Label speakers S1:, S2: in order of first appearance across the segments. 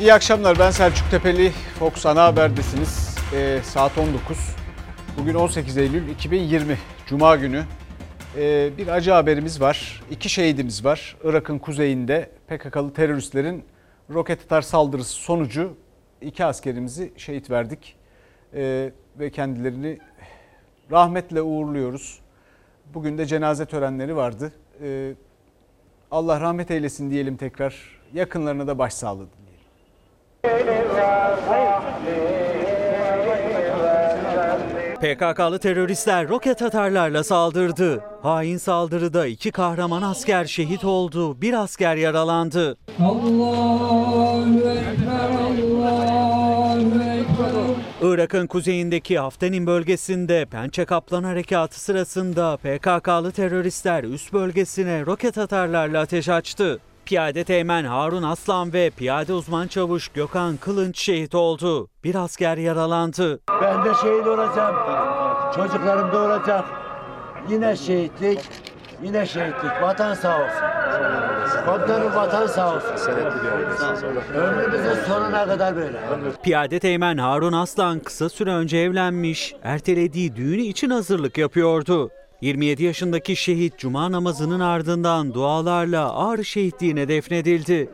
S1: İyi akşamlar ben Selçuk Tepeli. Fox Ana Haber'desiniz. Ee, saat 19. Bugün 18 Eylül 2020 Cuma günü. Ee, bir acı haberimiz var. İki şehidimiz var. Irak'ın kuzeyinde PKK'lı teröristlerin roket atar saldırısı sonucu iki askerimizi şehit verdik. Ee, ve kendilerini rahmetle uğurluyoruz. Bugün de cenaze törenleri vardı. Ee, Allah rahmet eylesin diyelim tekrar. Yakınlarına da başsağlığı.
S2: PKK'lı teröristler roket atarlarla saldırdı. Hain saldırıda iki kahraman asker şehit oldu, bir asker yaralandı. Irak'ın kuzeyindeki Haftenin bölgesinde Pençe Kaplan Harekatı sırasında PKK'lı teröristler üst bölgesine roket atarlarla ateş açtı. Piyade Teğmen Harun Aslan ve piyade uzman çavuş Gökhan Kılınç şehit oldu. Bir asker yaralandı.
S3: Ben de şehit olacağım. Çocuklarım da olacak. Yine şehitlik, yine şehitlik. Vatan sağ olsun. Komutanım vatan sağ olsun. Ömrümüzün sonuna kadar böyle.
S2: Piyade Teğmen Harun Aslan kısa süre önce evlenmiş, ertelediği düğünü için hazırlık yapıyordu. 27 yaşındaki şehit cuma namazının ardından dualarla ağrı şehitliğine defnedildi.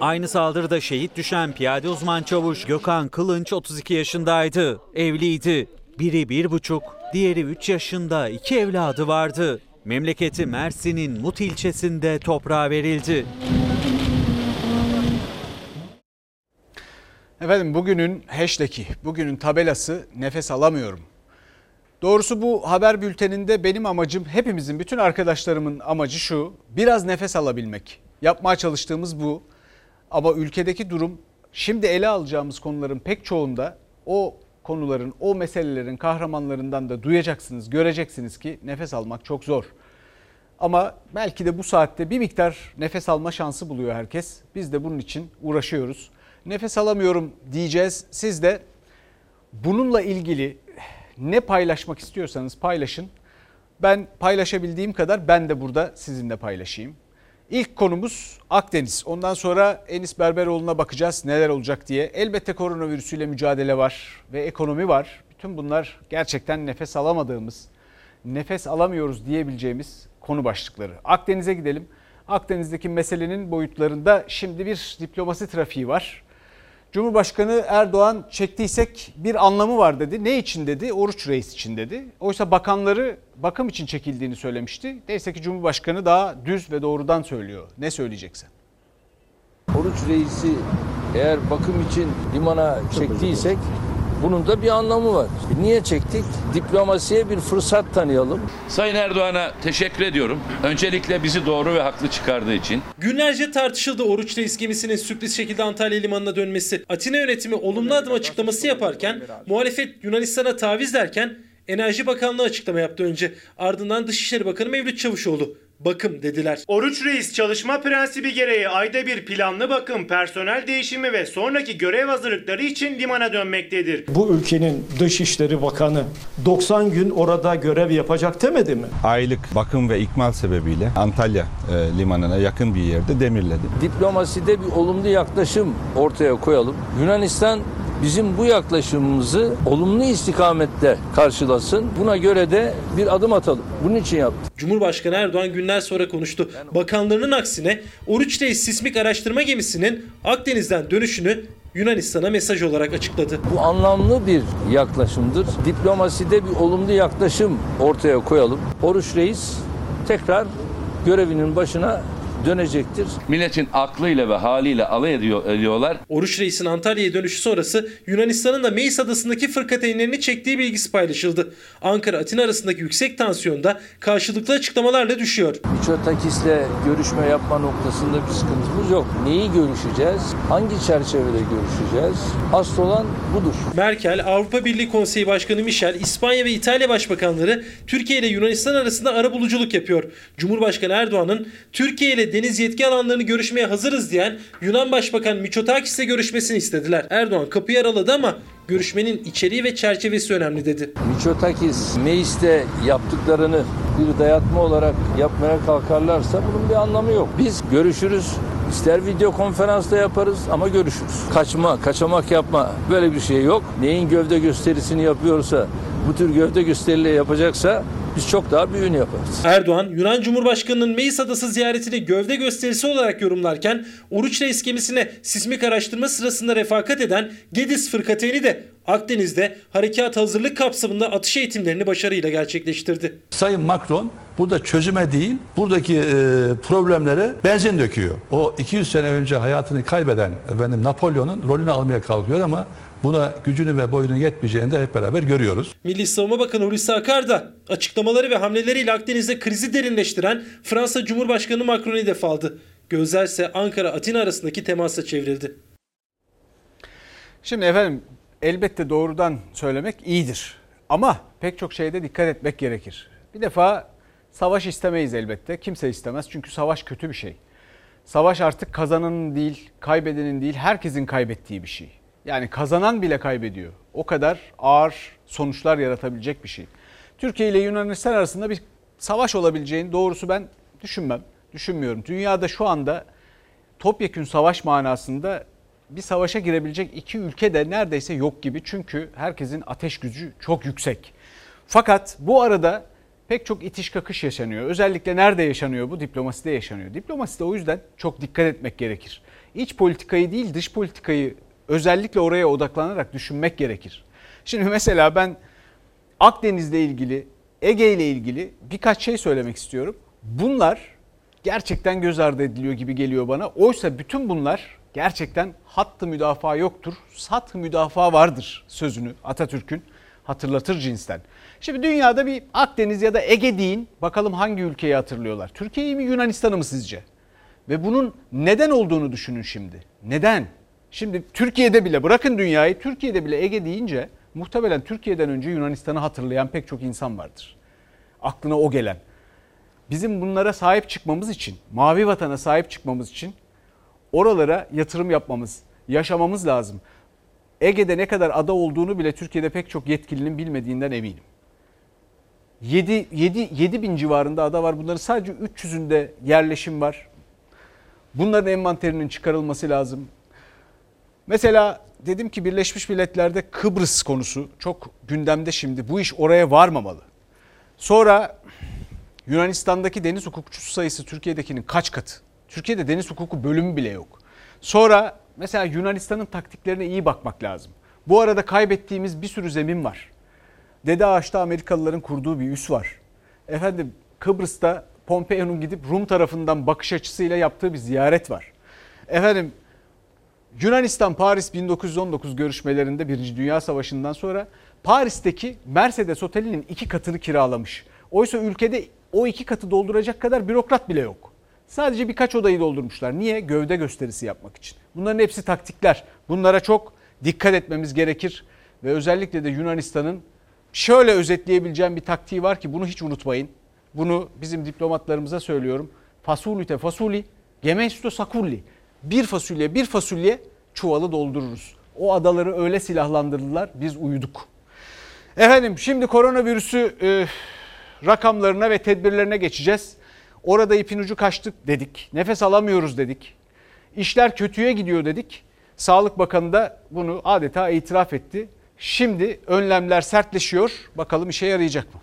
S2: Aynı saldırıda şehit düşen piyade uzman çavuş Gökhan Kılınç 32 yaşındaydı. Evliydi. Biri bir buçuk, diğeri 3 yaşında iki evladı vardı. Memleketi Mersin'in Mut ilçesinde toprağa verildi.
S1: Efendim bugünün hashtag'i, bugünün tabelası nefes alamıyorum. Doğrusu bu haber bülteninde benim amacım, hepimizin, bütün arkadaşlarımın amacı şu. Biraz nefes alabilmek. Yapmaya çalıştığımız bu. Ama ülkedeki durum şimdi ele alacağımız konuların pek çoğunda o konuların, o meselelerin kahramanlarından da duyacaksınız, göreceksiniz ki nefes almak çok zor. Ama belki de bu saatte bir miktar nefes alma şansı buluyor herkes. Biz de bunun için uğraşıyoruz. Nefes alamıyorum diyeceğiz. Siz de bununla ilgili ne paylaşmak istiyorsanız paylaşın. Ben paylaşabildiğim kadar ben de burada sizinle paylaşayım. İlk konumuz Akdeniz. Ondan sonra Enis Berberoğlu'na bakacağız neler olacak diye. Elbette koronavirüsüyle mücadele var ve ekonomi var. Bütün bunlar gerçekten nefes alamadığımız, nefes alamıyoruz diyebileceğimiz konu başlıkları. Akdeniz'e gidelim. Akdeniz'deki meselenin boyutlarında şimdi bir diplomasi trafiği var. Cumhurbaşkanı Erdoğan çektiysek bir anlamı var dedi. Ne için dedi? Oruç Reis için dedi. Oysa bakanları bakım için çekildiğini söylemişti. Neyse ki Cumhurbaşkanı daha düz ve doğrudan söylüyor. Ne söyleyeceksen.
S4: Oruç reisi eğer bakım için limana çektiysek bunun da bir anlamı var. Niye çektik? Diplomasiye bir fırsat tanıyalım.
S5: Sayın Erdoğan'a teşekkür ediyorum. Öncelikle bizi doğru ve haklı çıkardığı için.
S6: Günlerce tartışıldı Oruç Reis gemisinin sürpriz şekilde Antalya limanına dönmesi. Atina yönetimi olumlu adım açıklaması yaparken muhalefet Yunanistan'a taviz derken Enerji Bakanlığı açıklama yaptı önce. Ardından Dışişleri Bakanı Mevlüt Çavuşoğlu bakım dediler.
S7: Oruç Reis çalışma prensibi gereği ayda bir planlı bakım, personel değişimi ve sonraki görev hazırlıkları için limana dönmektedir.
S8: Bu ülkenin Dışişleri Bakanı 90 gün orada görev yapacak demedi mi?
S9: aylık bakım ve ikmal sebebiyle Antalya e, limanına yakın bir yerde demirledi.
S4: Diplomaside bir olumlu yaklaşım ortaya koyalım. Yunanistan bizim bu yaklaşımımızı olumlu istikamette karşılasın. Buna göre de bir adım atalım. Bunun için yaptık.
S6: Cumhurbaşkanı Erdoğan günler sonra konuştu. Bakanlarının aksine Oruç Reis sismik araştırma gemisinin Akdeniz'den dönüşünü Yunanistan'a mesaj olarak açıkladı.
S4: Bu anlamlı bir yaklaşımdır. Diplomaside bir olumlu yaklaşım ortaya koyalım. Oruç Reis tekrar görevinin başına dönecektir.
S5: Milletin aklıyla ve haliyle alay ediyor, ediyorlar.
S6: Oruç Reis'in Antalya'ya dönüşü sonrası Yunanistan'ın da Meis adasındaki fırkateynlerini çektiği bilgisi paylaşıldı. Ankara-Atina arasındaki yüksek tansiyonda karşılıklı açıklamalarla düşüyor.
S4: Miçotakis'le görüşme yapma noktasında bir sıkıntımız yok. Neyi görüşeceğiz? Hangi çerçevede görüşeceğiz? Asıl olan budur.
S6: Merkel, Avrupa Birliği Konseyi Başkanı Michel, İspanya ve İtalya Başbakanları Türkiye ile Yunanistan arasında arabuluculuk yapıyor. Cumhurbaşkanı Erdoğan'ın Türkiye ile deniz yetki alanlarını görüşmeye hazırız diyen Yunan Başbakan Mitsotakis'le görüşmesini istediler. Erdoğan kapıyı araladı ama görüşmenin içeriği ve çerçevesi önemli dedi.
S4: Miçotakis, Meis'te yaptıklarını bir dayatma olarak yapmaya kalkarlarsa bunun bir anlamı yok. Biz görüşürüz. İster video konferansta yaparız ama görüşürüz. Kaçma, kaçamak yapma böyle bir şey yok. Neyin gövde gösterisini yapıyorsa, bu tür gövde gösterileri yapacaksa biz çok daha büyüğünü yaparız.
S6: Erdoğan, Yunan Cumhurbaşkanı'nın Meis Adası ziyaretini gövde gösterisi olarak yorumlarken Oruç Reis gemisine sismik araştırma sırasında refakat eden Gediz fırkateyni de Akdeniz'de harekat hazırlık kapsamında atış eğitimlerini başarıyla gerçekleştirdi.
S10: Sayın Macron burada çözüme değil, buradaki e, problemlere benzin döküyor. O 200 sene önce hayatını kaybeden efendim Napolyon'un rolünü almaya kalkıyor ama buna gücünü ve boyunu yetmeyeceğini de hep beraber görüyoruz.
S6: Milli Savunma Bakanı Hulusi Akar da açıklamaları ve hamleleriyle Akdeniz'de krizi derinleştiren Fransa Cumhurbaşkanı Macron'u hedef aldı. Gözler ise Ankara-Atina arasındaki temasa çevrildi.
S1: Şimdi efendim elbette doğrudan söylemek iyidir. Ama pek çok şeyde dikkat etmek gerekir. Bir defa savaş istemeyiz elbette. Kimse istemez çünkü savaş kötü bir şey. Savaş artık kazananın değil, kaybedenin değil, herkesin kaybettiği bir şey. Yani kazanan bile kaybediyor. O kadar ağır sonuçlar yaratabilecek bir şey. Türkiye ile Yunanistan arasında bir savaş olabileceğini doğrusu ben düşünmem. Düşünmüyorum. Dünyada şu anda topyekün savaş manasında bir savaşa girebilecek iki ülke de neredeyse yok gibi. Çünkü herkesin ateş gücü çok yüksek. Fakat bu arada pek çok itiş kakış yaşanıyor. Özellikle nerede yaşanıyor bu? Diplomaside yaşanıyor. Diplomaside o yüzden çok dikkat etmek gerekir. İç politikayı değil dış politikayı özellikle oraya odaklanarak düşünmek gerekir. Şimdi mesela ben Akdeniz'le ilgili, Ege ile ilgili birkaç şey söylemek istiyorum. Bunlar gerçekten göz ardı ediliyor gibi geliyor bana. Oysa bütün bunlar gerçekten hattı müdafaa yoktur, sat müdafaa vardır sözünü Atatürk'ün hatırlatır cinsten. Şimdi dünyada bir Akdeniz ya da Ege deyin bakalım hangi ülkeyi hatırlıyorlar? Türkiye'yi mi Yunanistan'ı mı sizce? Ve bunun neden olduğunu düşünün şimdi. Neden? Şimdi Türkiye'de bile bırakın dünyayı Türkiye'de bile Ege deyince muhtemelen Türkiye'den önce Yunanistan'ı hatırlayan pek çok insan vardır. Aklına o gelen. Bizim bunlara sahip çıkmamız için, mavi vatana sahip çıkmamız için oralara yatırım yapmamız, yaşamamız lazım. Ege'de ne kadar ada olduğunu bile Türkiye'de pek çok yetkilinin bilmediğinden eminim. 7, 7, 7 bin civarında ada var. Bunların sadece 300'ünde yerleşim var. Bunların envanterinin çıkarılması lazım. Mesela dedim ki Birleşmiş Milletler'de Kıbrıs konusu çok gündemde şimdi. Bu iş oraya varmamalı. Sonra Yunanistan'daki deniz hukukçusu sayısı Türkiye'dekinin kaç katı? Türkiye'de deniz hukuku bölümü bile yok. Sonra mesela Yunanistan'ın taktiklerine iyi bakmak lazım. Bu arada kaybettiğimiz bir sürü zemin var. Dede Ağaç'ta Amerikalıların kurduğu bir üs var. Efendim Kıbrıs'ta Pompeo'nun gidip Rum tarafından bakış açısıyla yaptığı bir ziyaret var. Efendim Yunanistan Paris 1919 görüşmelerinde Birinci Dünya Savaşı'ndan sonra Paris'teki Mercedes Oteli'nin iki katını kiralamış. Oysa ülkede o iki katı dolduracak kadar bürokrat bile yok. Sadece birkaç odayı doldurmuşlar. Niye? Gövde gösterisi yapmak için. Bunların hepsi taktikler. Bunlara çok dikkat etmemiz gerekir. Ve özellikle de Yunanistan'ın şöyle özetleyebileceğim bir taktiği var ki bunu hiç unutmayın. Bunu bizim diplomatlarımıza söylüyorum. Fasulite fasuli, gemesto sakulli. Bir fasulye bir fasulye çuvalı doldururuz. O adaları öyle silahlandırdılar biz uyuduk. Efendim şimdi koronavirüsü e, rakamlarına ve tedbirlerine geçeceğiz. Orada ipin ucu kaçtık dedik. Nefes alamıyoruz dedik. İşler kötüye gidiyor dedik. Sağlık Bakanı da bunu adeta itiraf etti. Şimdi önlemler sertleşiyor. Bakalım işe yarayacak mı?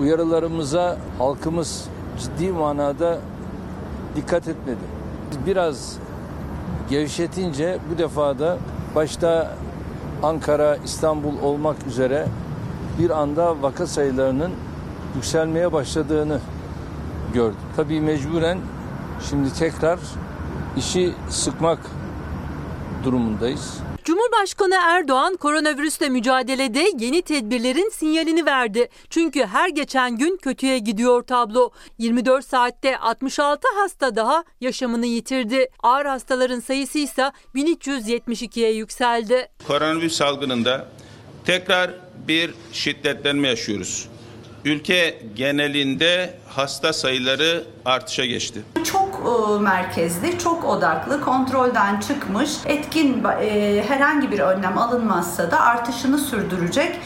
S4: Uyarılarımıza halkımız ciddi manada dikkat etmedi. Biraz gevşetince bu defa da başta Ankara, İstanbul olmak üzere bir anda vaka sayılarının yükselmeye başladığını gördüm. Tabii mecburen şimdi tekrar işi sıkmak durumundayız.
S11: Cumhurbaşkanı Erdoğan koronavirüsle mücadelede yeni tedbirlerin sinyalini verdi. Çünkü her geçen gün kötüye gidiyor tablo. 24 saatte 66 hasta daha yaşamını yitirdi. Ağır hastaların sayısı ise 1372'ye yükseldi.
S12: Koronavirüs salgınında tekrar bir şiddetlenme yaşıyoruz. Ülke genelinde hasta sayıları artışa geçti.
S13: Çok e, merkezli, çok odaklı, kontrolden çıkmış, etkin e, herhangi bir önlem alınmazsa da artışını sürdürecek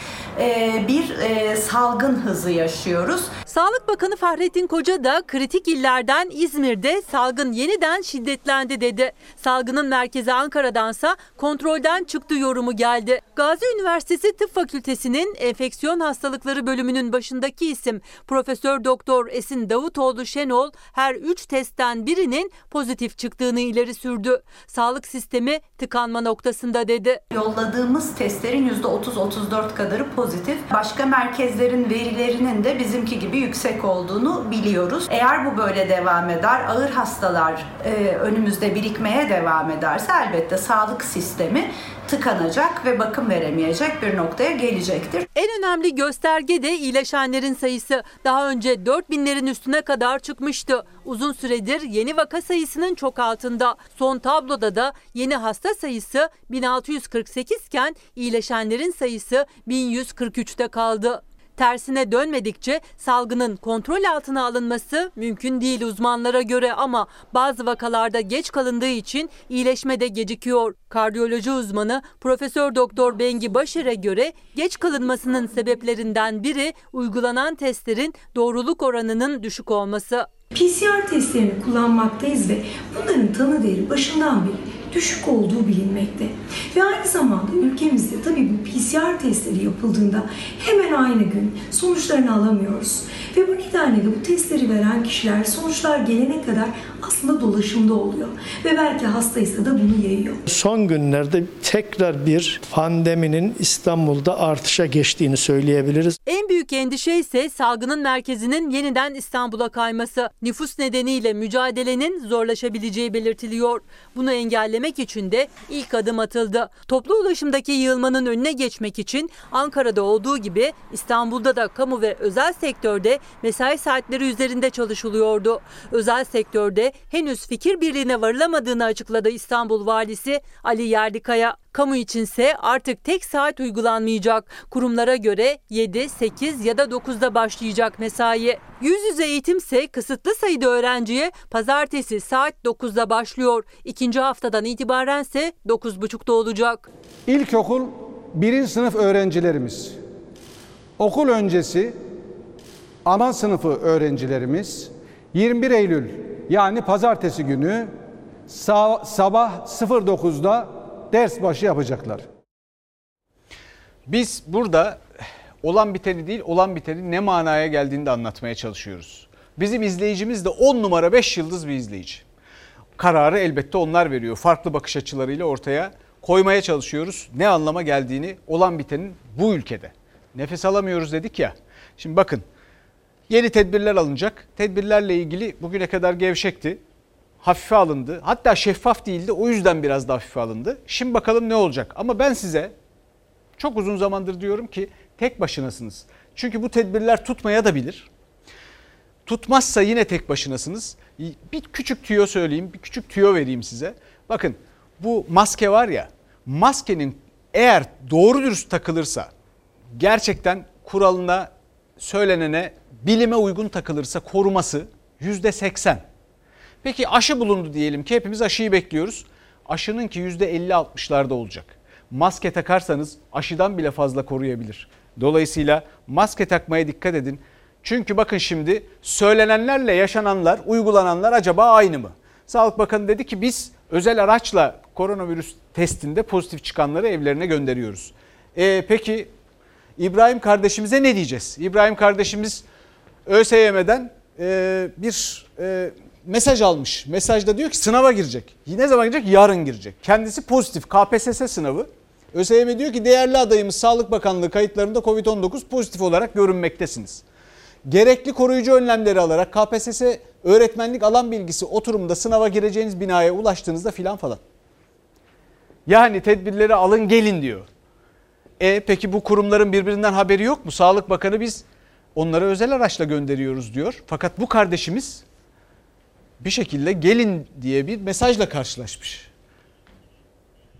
S13: bir e, salgın hızı yaşıyoruz.
S11: Sağlık Bakanı Fahrettin Koca da kritik illerden İzmir'de salgın yeniden şiddetlendi dedi. Salgının merkezi Ankara'dansa kontrolden çıktı yorumu geldi. Gazi Üniversitesi Tıp Fakültesi'nin enfeksiyon hastalıkları bölümünün başındaki isim Profesör Doktor Esin Davutoğlu Şenol her 3 testten birinin pozitif çıktığını ileri sürdü. Sağlık sistemi tıkanma noktasında dedi.
S13: Yolladığımız testlerin %30-34 kadarı pozitif. Başka merkezlerin verilerinin de bizimki gibi yüksek olduğunu biliyoruz. Eğer bu böyle devam eder, ağır hastalar e, önümüzde birikmeye devam ederse elbette sağlık sistemi tıkanacak ve bakım veremeyecek bir noktaya gelecektir.
S11: En önemli gösterge de iyileşenlerin sayısı. Daha önce 4000'lerin üstüne kadar çıkmıştı. Uzun süredir yeni vaka sayısının çok altında. Son tabloda da yeni hasta sayısı 1648 iken iyileşenlerin sayısı 1143'te kaldı. Tersine dönmedikçe salgının kontrol altına alınması mümkün değil uzmanlara göre ama bazı vakalarda geç kalındığı için iyileşme de gecikiyor. Kardiyoloji uzmanı Profesör Doktor Bengi Başar'a göre geç kalınmasının sebeplerinden biri uygulanan testlerin doğruluk oranının düşük olması.
S14: PCR testlerini kullanmaktayız ve bunların tanı değeri başından beri düşük olduğu bilinmekte. Ve aynı zamanda ülkemizde tabii bu PCR testleri yapıldığında hemen aynı gün sonuçlarını alamıyoruz. Ve bu nedenle de bu testleri veren kişiler sonuçlar gelene kadar aslında dolaşımda oluyor. Ve belki hastaysa da bunu yayıyor.
S8: Son günlerde tekrar bir pandeminin İstanbul'da artışa geçtiğini söyleyebiliriz.
S11: En büyük endişe ise salgının merkezinin yeniden İstanbul'a kayması. Nüfus nedeniyle mücadelenin zorlaşabileceği belirtiliyor. Bunu engellemek için de ilk adım atıldı. Toplu ulaşımdaki yığılmanın önüne geçmek için Ankara'da olduğu gibi İstanbul'da da kamu ve özel sektörde mesai saatleri üzerinde çalışılıyordu. Özel sektörde henüz fikir birliğine varılamadığını açıkladı İstanbul Valisi Ali Yerlikaya. Kamu içinse artık tek saat uygulanmayacak. Kurumlara göre 7, 8 ya da 9'da başlayacak mesai. Yüz yüze eğitimse kısıtlı sayıda öğrenciye pazartesi saat 9'da başlıyor. İkinci haftadan itibarense 9.30'da olacak.
S9: İlkokul birinci sınıf öğrencilerimiz, okul öncesi ana sınıfı öğrencilerimiz 21 Eylül yani pazartesi günü sa- sabah 09'da ders başı yapacaklar.
S1: Biz burada olan biteni değil olan bitenin ne manaya geldiğini de anlatmaya çalışıyoruz. Bizim izleyicimiz de 10 numara 5 yıldız bir izleyici. Kararı elbette onlar veriyor. Farklı bakış açılarıyla ortaya koymaya çalışıyoruz. Ne anlama geldiğini olan bitenin bu ülkede. Nefes alamıyoruz dedik ya. Şimdi bakın yeni tedbirler alınacak. Tedbirlerle ilgili bugüne kadar gevşekti. Hafife alındı. Hatta şeffaf değildi. O yüzden biraz da hafife alındı. Şimdi bakalım ne olacak. Ama ben size çok uzun zamandır diyorum ki tek başınasınız. Çünkü bu tedbirler tutmaya da bilir. Tutmazsa yine tek başınasınız. Bir küçük tüyo söyleyeyim, bir küçük tüyo vereyim size. Bakın bu maske var ya, maskenin eğer doğru dürüst takılırsa, gerçekten kuralına, söylenene, bilime uygun takılırsa koruması yüzde seksen. Peki aşı bulundu diyelim ki hepimiz aşıyı bekliyoruz. Aşının ki yüzde elli altmışlarda olacak. Maske takarsanız aşıdan bile fazla koruyabilir. Dolayısıyla maske takmaya dikkat edin. Çünkü bakın şimdi söylenenlerle yaşananlar, uygulananlar acaba aynı mı? Sağlık Bakanı dedi ki biz özel araçla koronavirüs testinde pozitif çıkanları evlerine gönderiyoruz. E, peki İbrahim kardeşimize ne diyeceğiz? İbrahim kardeşimiz ÖSYM'den e, bir e, mesaj almış. Mesajda diyor ki sınava girecek. Ne zaman girecek? Yarın girecek. Kendisi pozitif KPSS sınavı. ÖSYM diyor ki değerli adayımız Sağlık Bakanlığı kayıtlarında Covid-19 pozitif olarak görünmektesiniz. Gerekli koruyucu önlemleri alarak KPSS öğretmenlik alan bilgisi oturumda sınava gireceğiniz binaya ulaştığınızda filan falan. Yani tedbirleri alın gelin diyor. E peki bu kurumların birbirinden haberi yok mu? Sağlık Bakanı biz onları özel araçla gönderiyoruz diyor. Fakat bu kardeşimiz bir şekilde gelin diye bir mesajla karşılaşmış.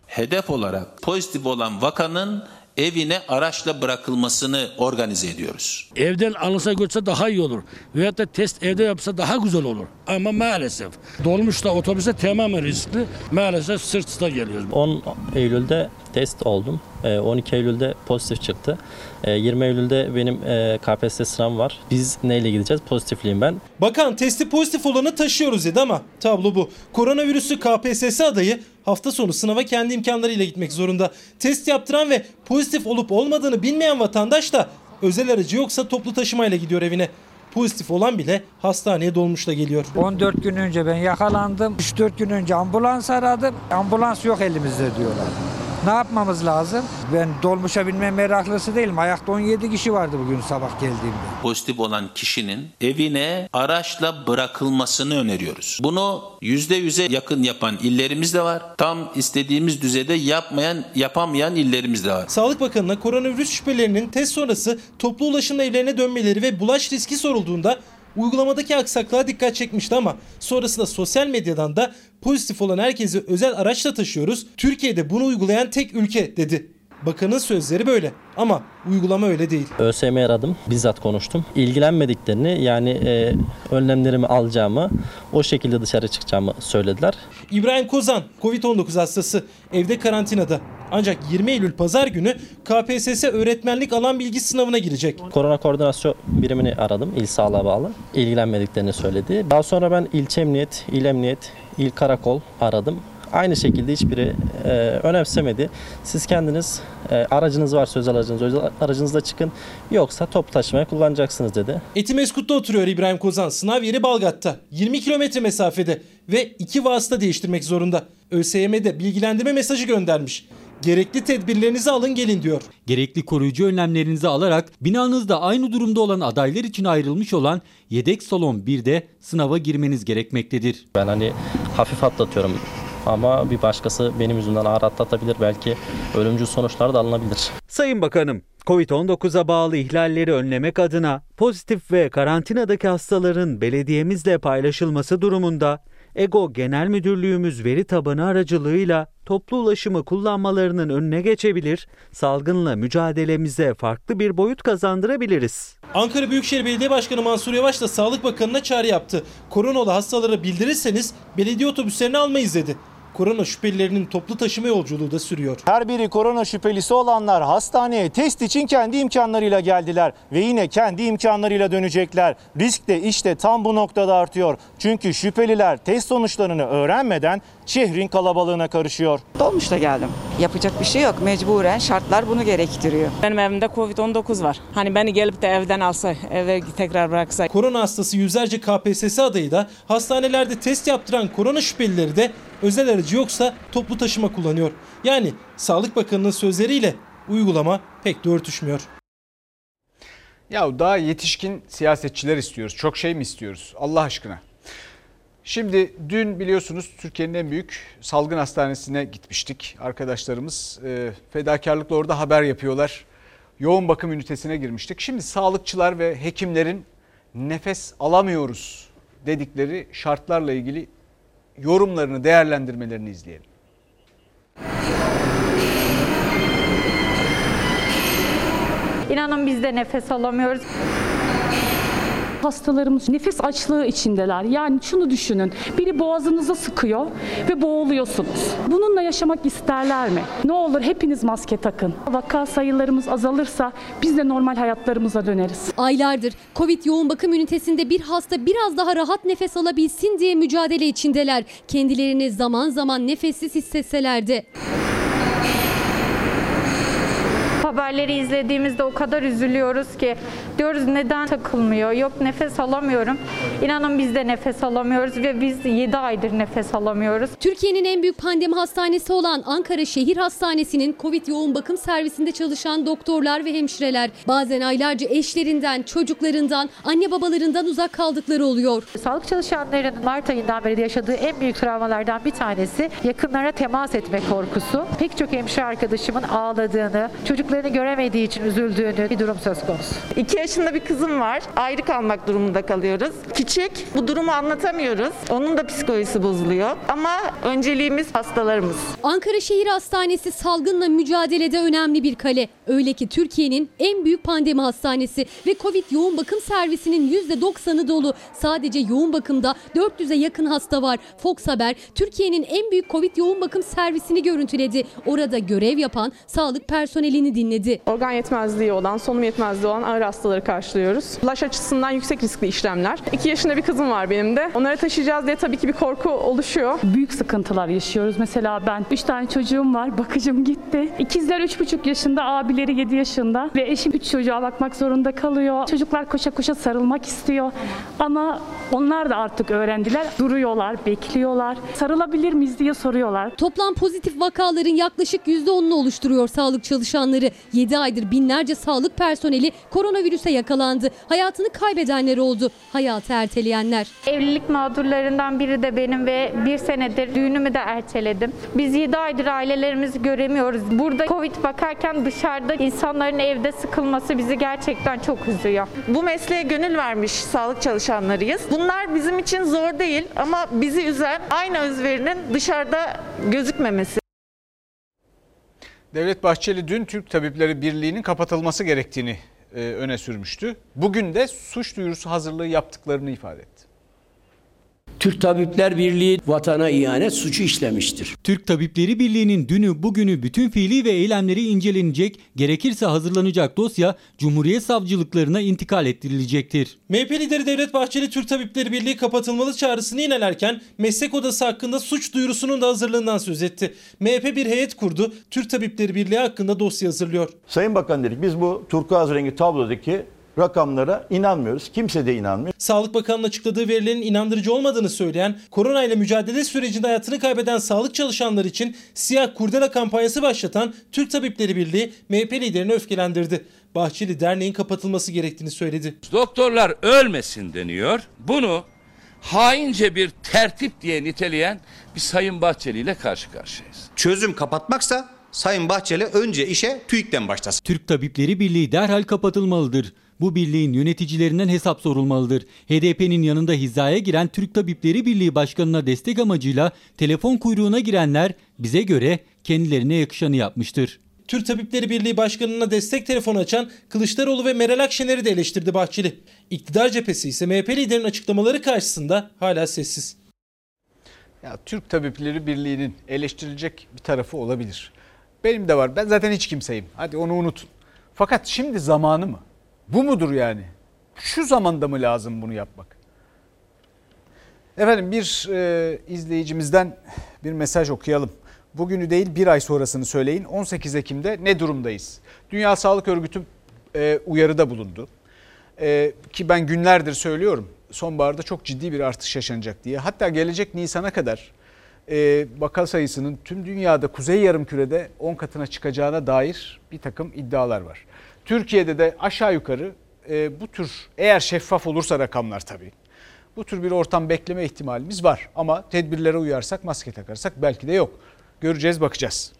S15: Hedef olarak pozitif olan vakanın evine araçla bırakılmasını organize ediyoruz.
S16: Evden alınsa götürse daha iyi olur. Veyahut da test evde yapsa daha güzel olur. Ama maalesef dolmuşla otobüse tamamen riskli. Maalesef sırt üstü geliyoruz.
S17: 10 Eylül'de test oldum. E, 12 Eylül'de pozitif çıktı. E, 20 Eylül'de benim e, KPSS sınavım var. Biz neyle gideceğiz? Pozitifliyim ben.
S6: Bakan testi pozitif olanı taşıyoruz dedi ama tablo bu. Koronavirüsü KPSS adayı hafta sonu sınava kendi imkanlarıyla gitmek zorunda. Test yaptıran ve pozitif olup olmadığını bilmeyen vatandaş da özel aracı yoksa toplu taşımayla gidiyor evine. Pozitif olan bile hastaneye dolmuşla geliyor.
S18: 14 gün önce ben yakalandım. 3-4 gün önce ambulans aradım. Ambulans yok elimizde diyorlar. Ne yapmamız lazım? Ben dolmuşa binme meraklısı değilim. Ayakta 17 kişi vardı bugün sabah geldiğimde.
S15: Pozitif olan kişinin evine araçla bırakılmasını öneriyoruz. Bunu %100'e yakın yapan illerimiz de var. Tam istediğimiz düzeyde yapmayan, yapamayan illerimiz de var.
S6: Sağlık Bakanı'na koronavirüs şüphelerinin test sonrası toplu ulaşımla evlerine dönmeleri ve bulaş riski sorulduğunda uygulamadaki aksaklığa dikkat çekmişti ama sonrasında sosyal medyadan da pozitif olan herkesi özel araçla taşıyoruz. Türkiye'de bunu uygulayan tek ülke dedi. Bakanın sözleri böyle ama uygulama öyle değil.
S17: ÖSYM'yi aradım. Bizzat konuştum. İlgilenmediklerini yani e, önlemlerimi alacağımı, o şekilde dışarı çıkacağımı söylediler.
S6: İbrahim Kozan Covid-19 hastası evde karantinada. Ancak 20 Eylül pazar günü KPSS öğretmenlik alan bilgi sınavına girecek.
S17: Korona koordinasyon birimini aradım. İl sağlığa bağlı. İlgilenmediklerini söyledi. Daha sonra ben ilçe emniyet, il emniyet, il karakol aradım. Aynı şekilde hiçbiri e, önemsemedi. Siz kendiniz e, aracınız varsa özel aracınız, özel aracınızla çıkın. Yoksa toplu taşımaya kullanacaksınız dedi.
S6: Etimeskut'ta oturuyor İbrahim Kozan. Sınav yeri Balgat'ta. 20 kilometre mesafede ve iki vasıta değiştirmek zorunda. ÖSYM'de bilgilendirme mesajı göndermiş. Gerekli tedbirlerinizi alın gelin diyor.
S19: Gerekli koruyucu önlemlerinizi alarak binanızda aynı durumda olan adaylar için ayrılmış olan yedek salon 1'de sınava girmeniz gerekmektedir.
S17: Ben hani hafif atlatıyorum ama bir başkası benim yüzümden ağır atlatabilir. Belki ölümcül sonuçlar da alınabilir.
S20: Sayın Bakanım, Covid-19'a bağlı ihlalleri önlemek adına pozitif ve karantinadaki hastaların belediyemizle paylaşılması durumunda EGO Genel Müdürlüğümüz veri tabanı aracılığıyla toplu ulaşımı kullanmalarının önüne geçebilir, salgınla mücadelemize farklı bir boyut kazandırabiliriz.
S6: Ankara Büyükşehir Belediye Başkanı Mansur Yavaş da Sağlık Bakanı'na çağrı yaptı. Koronalı hastaları bildirirseniz belediye otobüslerini almayız dedi. Korona şüphelilerinin toplu taşıma yolculuğu da sürüyor.
S21: Her biri korona şüphelisi olanlar hastaneye test için kendi imkanlarıyla geldiler ve yine kendi imkanlarıyla dönecekler. Risk de işte tam bu noktada artıyor. Çünkü şüpheliler test sonuçlarını öğrenmeden şehrin kalabalığına karışıyor.
S22: Dolmuşla geldim. Yapacak bir şey yok. Mecburen şartlar bunu gerektiriyor.
S23: Benim evimde Covid-19 var. Hani beni gelip de evden alsa, eve tekrar bıraksa.
S6: Korona hastası yüzlerce KPSS adayı da hastanelerde test yaptıran korona şüphelileri de özel aracı yoksa toplu taşıma kullanıyor. Yani Sağlık Bakanı'nın sözleriyle uygulama pek de örtüşmüyor.
S1: Ya daha yetişkin siyasetçiler istiyoruz. Çok şey mi istiyoruz? Allah aşkına. Şimdi dün biliyorsunuz Türkiye'nin en büyük salgın hastanesine gitmiştik. Arkadaşlarımız e, fedakarlıkla orada haber yapıyorlar. Yoğun bakım ünitesine girmiştik. Şimdi sağlıkçılar ve hekimlerin nefes alamıyoruz dedikleri şartlarla ilgili yorumlarını, değerlendirmelerini izleyelim.
S24: İnanın biz de nefes alamıyoruz.
S25: Hastalarımız nefes açlığı içindeler. Yani şunu düşünün. Biri boğazınıza sıkıyor ve boğuluyorsunuz. Bununla yaşamak isterler mi? Ne olur hepiniz maske takın. Vaka sayılarımız azalırsa biz de normal hayatlarımıza döneriz.
S26: Aylardır Covid yoğun bakım ünitesinde bir hasta biraz daha rahat nefes alabilsin diye mücadele içindeler. Kendilerini zaman zaman nefessiz hissetseler de.
S24: Haberleri izlediğimizde o kadar üzülüyoruz ki diyoruz neden takılmıyor? Yok nefes alamıyorum. İnanın biz de nefes alamıyoruz ve biz 7 aydır nefes alamıyoruz.
S26: Türkiye'nin en büyük pandemi hastanesi olan Ankara Şehir Hastanesi'nin Covid yoğun bakım servisinde çalışan doktorlar ve hemşireler bazen aylarca eşlerinden, çocuklarından, anne babalarından uzak kaldıkları oluyor.
S24: Sağlık çalışanlarının Mart ayından beri yaşadığı en büyük travmalardan bir tanesi yakınlara temas etme korkusu. Pek çok hemşire arkadaşımın ağladığını, çocuklarını göremediği için üzüldüğünü bir durum söz konusu.
S27: 2 yaşında bir kızım var. Ayrı kalmak durumunda kalıyoruz. Küçük. Bu durumu anlatamıyoruz. Onun da psikolojisi bozuluyor. Ama önceliğimiz hastalarımız.
S26: Ankara Şehir Hastanesi salgınla mücadelede önemli bir kale. Öyle ki Türkiye'nin en büyük pandemi hastanesi ve Covid yoğun bakım servisinin %90'ı dolu. Sadece yoğun bakımda 400'e yakın hasta var. Fox Haber Türkiye'nin en büyük Covid yoğun bakım servisini görüntüledi. Orada görev yapan sağlık personelini dinledi.
S28: Organ yetmezliği olan, solunum yetmezliği olan ağır hastaları karşılıyoruz. Bulaş açısından yüksek riskli işlemler. 2 yaşında bir kızım var benim de. Onları taşıyacağız diye tabii ki bir korku oluşuyor.
S25: Büyük sıkıntılar yaşıyoruz. Mesela ben 3 tane çocuğum var. Bakıcım gitti. İkizler 3,5 yaşında, abileri 7 yaşında ve eşim 3 çocuğa bakmak zorunda kalıyor. Çocuklar koşa koşa sarılmak istiyor. Ama onlar da artık öğrendiler. Duruyorlar, bekliyorlar. Sarılabilir miyiz diye soruyorlar.
S26: Toplam pozitif vakaların yaklaşık %10'unu oluşturuyor sağlık çalışanları. 7 aydır binlerce sağlık personeli koronavirüse yakalandı. Hayatını kaybedenler oldu. Hayatı erteleyenler.
S29: Evlilik mağdurlarından biri de benim ve bir senedir düğünümü de erteledim. Biz 7 aydır ailelerimizi göremiyoruz. Burada Covid bakarken dışarıda insanların evde sıkılması bizi gerçekten çok üzüyor.
S27: Bu mesleğe gönül vermiş sağlık çalışanlarıyız. Bunlar bizim için zor değil ama bizi üzen aynı özverinin dışarıda gözükmemesi.
S1: Devlet Bahçeli dün Türk Tabipleri Birliği'nin kapatılması gerektiğini e, öne sürmüştü. Bugün de suç duyurusu hazırlığı yaptıklarını ifade etti.
S30: Türk Tabipler Birliği vatana ihanet suçu işlemiştir.
S19: Türk Tabipleri Birliği'nin dünü bugünü bütün fiili ve eylemleri incelenecek, gerekirse hazırlanacak dosya Cumhuriyet Savcılıklarına intikal ettirilecektir.
S6: MHP lideri Devlet Bahçeli Türk Tabipleri Birliği kapatılmalı çağrısını yinelerken meslek odası hakkında suç duyurusunun da hazırlığından söz etti. MHP bir heyet kurdu. Türk Tabipleri Birliği hakkında dosya hazırlıyor.
S31: Sayın Bakan dedik biz bu turkuaz rengi tablodaki rakamlara inanmıyoruz. Kimse de inanmıyor.
S6: Sağlık Bakanı'nın açıkladığı verilerin inandırıcı olmadığını söyleyen, koronayla mücadele sürecinde hayatını kaybeden sağlık çalışanları için siyah kurdela kampanyası başlatan Türk Tabipleri Birliği MHP liderini öfkelendirdi. Bahçeli derneğin kapatılması gerektiğini söyledi.
S5: Doktorlar ölmesin deniyor. Bunu haince bir tertip diye niteleyen bir Sayın Bahçeli ile karşı karşıyayız.
S32: Çözüm kapatmaksa Sayın Bahçeli önce işe TÜİK'ten başlasın.
S19: Türk Tabipleri Birliği derhal kapatılmalıdır. Bu birliğin yöneticilerinden hesap sorulmalıdır. HDP'nin yanında hizaya giren Türk Tabipleri Birliği Başkanı'na destek amacıyla telefon kuyruğuna girenler bize göre kendilerine yakışanı yapmıştır.
S6: Türk Tabipleri Birliği Başkanı'na destek telefonu açan Kılıçdaroğlu ve Meral Akşener'i de eleştirdi Bahçeli. İktidar cephesi ise MHP liderinin açıklamaları karşısında hala sessiz.
S1: Ya Türk Tabipleri Birliği'nin eleştirilecek bir tarafı olabilir. Benim de var. Ben zaten hiç kimseyim. Hadi onu unutun. Fakat şimdi zamanı mı? Bu mudur yani? Şu zamanda mı lazım bunu yapmak? Efendim bir e, izleyicimizden bir mesaj okuyalım. Bugünü değil bir ay sonrasını söyleyin. 18 Ekim'de ne durumdayız? Dünya Sağlık Örgütü e, uyarıda bulundu. E, ki ben günlerdir söylüyorum sonbaharda çok ciddi bir artış yaşanacak diye. Hatta gelecek Nisan'a kadar e, vaka sayısının tüm dünyada kuzey yarımkürede 10 katına çıkacağına dair bir takım iddialar var. Türkiye'de de aşağı yukarı e, bu tür eğer şeffaf olursa rakamlar tabii bu tür bir ortam bekleme ihtimalimiz var. Ama tedbirlere uyarsak maske takarsak belki de yok. Göreceğiz bakacağız.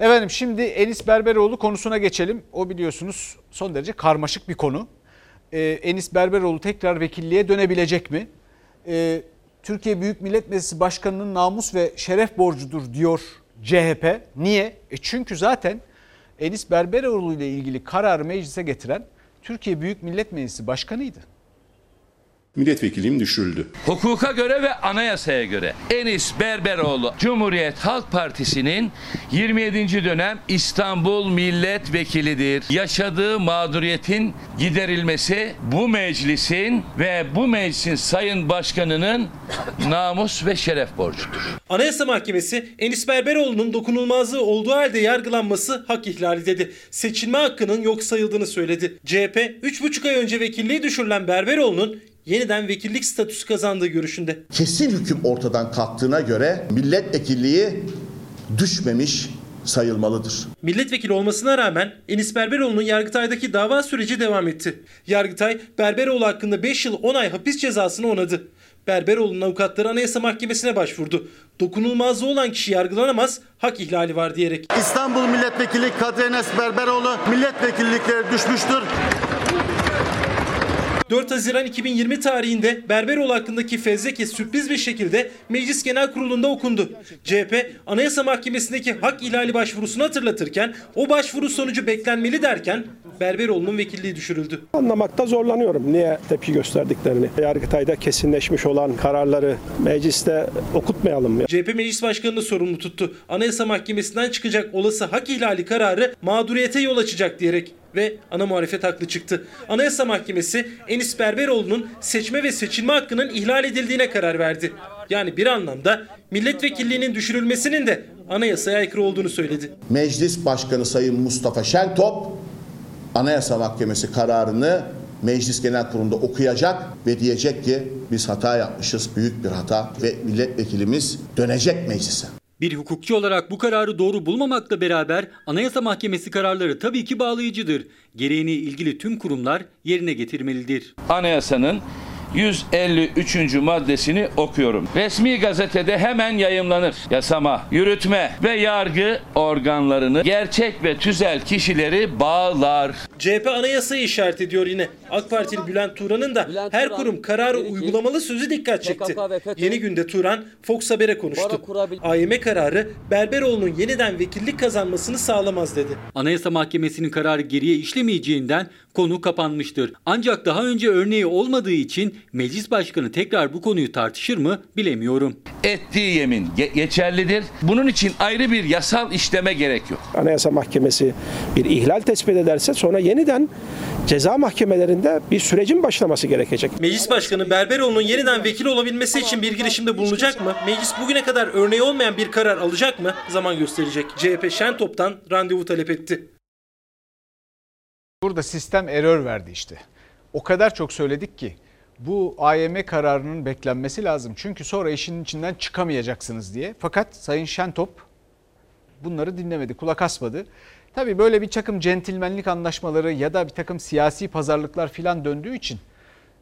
S1: Efendim şimdi Enis Berberoğlu konusuna geçelim. O biliyorsunuz son derece karmaşık bir konu. Ee, Enis Berberoğlu tekrar vekilliğe dönebilecek mi? Ee, Türkiye Büyük Millet Meclisi Başkanı'nın namus ve şeref borcudur diyor CHP. Niye? E çünkü zaten Enis Berberoğlu ile ilgili kararı meclise getiren Türkiye Büyük Millet Meclisi Başkanı'ydı.
S33: Milletvekilliğim düşürüldü.
S5: Hukuka göre ve anayasaya göre Enis Berberoğlu Cumhuriyet Halk Partisi'nin 27. dönem İstanbul Milletvekilidir. Yaşadığı mağduriyetin giderilmesi bu meclisin ve bu meclisin sayın başkanının namus ve şeref borcudur.
S6: Anayasa Mahkemesi Enis Berberoğlu'nun dokunulmazlığı olduğu halde yargılanması hak ihlali dedi. Seçilme hakkının yok sayıldığını söyledi. CHP 3,5 ay önce vekilliği düşürülen Berberoğlu'nun yeniden vekillik statüsü kazandığı görüşünde.
S33: Kesin hüküm ortadan kalktığına göre milletvekilliği düşmemiş sayılmalıdır.
S6: Milletvekili olmasına rağmen Enis Berberoğlu'nun Yargıtay'daki dava süreci devam etti. Yargıtay Berberoğlu hakkında 5 yıl 10 ay hapis cezasını onadı. Berberoğlu'nun avukatları Anayasa Mahkemesi'ne başvurdu. Dokunulmazlığı olan kişi yargılanamaz, hak ihlali var diyerek.
S33: İstanbul Milletvekili Kadri Enes Berberoğlu milletvekillikleri düşmüştür.
S6: 4 Haziran 2020 tarihinde Berberoğlu hakkındaki fezleke sürpriz bir şekilde Meclis Genel Kurulu'nda okundu. CHP Anayasa Mahkemesi'ndeki hak ihlali başvurusunu hatırlatırken o başvuru sonucu beklenmeli derken Berberoğlu'nun vekilliği düşürüldü.
S34: Anlamakta zorlanıyorum niye tepki gösterdiklerini. Yargıtay'da kesinleşmiş olan kararları mecliste okutmayalım mı?
S6: CHP Meclis Başkanı'nı sorumlu tuttu. Anayasa Mahkemesi'nden çıkacak olası hak ihlali kararı mağduriyete yol açacak diyerek ve ana muhalefet haklı çıktı. Anayasa Mahkemesi Enis Berberoğlu'nun seçme ve seçilme hakkının ihlal edildiğine karar verdi. Yani bir anlamda milletvekilliğinin düşürülmesinin de anayasaya aykırı olduğunu söyledi.
S33: Meclis Başkanı Sayın Mustafa Şentop Anayasa Mahkemesi kararını Meclis Genel Kurulu'nda okuyacak ve diyecek ki biz hata yapmışız, büyük bir hata ve milletvekilimiz dönecek meclise.
S19: Bir hukukçu olarak bu kararı doğru bulmamakla beraber Anayasa Mahkemesi kararları tabii ki bağlayıcıdır. Gereğini ilgili tüm kurumlar yerine getirmelidir.
S5: Anayasanın 153. maddesini okuyorum. Resmi gazetede hemen yayımlanır. Yasama, yürütme ve yargı organlarını gerçek ve tüzel kişileri bağlar.
S6: CHP anayasayı işaret ediyor yine. AK Partili Bülent Turan'ın da her kurum kararı uygulamalı sözü dikkat çekti. Yeni günde Turan Fox Haber'e konuştu. AYM kararı Berberoğlu'nun yeniden vekillik kazanmasını sağlamaz dedi.
S19: Anayasa Mahkemesi'nin kararı geriye işlemeyeceğinden konu kapanmıştır. Ancak daha önce örneği olmadığı için meclis başkanı tekrar bu konuyu tartışır mı bilemiyorum.
S5: Ettiği yemin ge- geçerlidir. Bunun için ayrı bir yasal işleme gerek yok.
S34: Anayasa Mahkemesi bir ihlal tespit ederse sonra yeniden ceza mahkemelerinde bir sürecin başlaması gerekecek.
S6: Meclis Başkanı Berberoğlu'nun yeniden vekil olabilmesi için bir girişimde bulunacak mı? Meclis bugüne kadar örneği olmayan bir karar alacak mı? Zaman gösterecek. CHP Şentop'tan randevu talep etti.
S1: Burada sistem error verdi işte. O kadar çok söyledik ki bu AYM kararının beklenmesi lazım. Çünkü sonra işin içinden çıkamayacaksınız diye. Fakat Sayın Şentop bunları dinlemedi, kulak asmadı. Tabii böyle bir takım centilmenlik anlaşmaları ya da bir takım siyasi pazarlıklar filan döndüğü için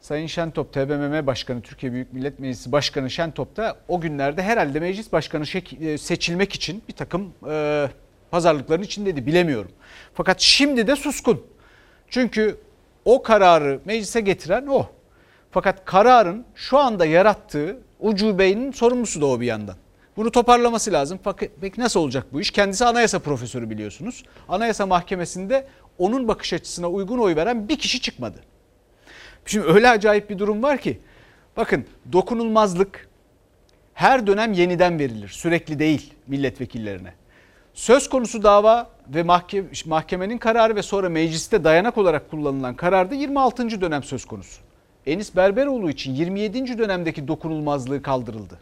S1: Sayın Şentop, TBMM Başkanı, Türkiye Büyük Millet Meclisi Başkanı Şentop da o günlerde herhalde meclis başkanı şek- seçilmek için bir takım e, pazarlıkların içindeydi bilemiyorum. Fakat şimdi de suskun. Çünkü o kararı meclise getiren o. Fakat kararın şu anda yarattığı ucubenin sorumlusu da o bir yandan. Bunu toparlaması lazım. Peki nasıl olacak bu iş? Kendisi anayasa profesörü biliyorsunuz. Anayasa Mahkemesi'nde onun bakış açısına uygun oy veren bir kişi çıkmadı. Şimdi öyle acayip bir durum var ki bakın dokunulmazlık her dönem yeniden verilir. Sürekli değil milletvekillerine. Söz konusu dava ve mahkeme, mahkemenin kararı ve sonra mecliste dayanak olarak kullanılan kararda 26. dönem söz konusu. Enis Berberoğlu için 27. dönemdeki dokunulmazlığı kaldırıldı.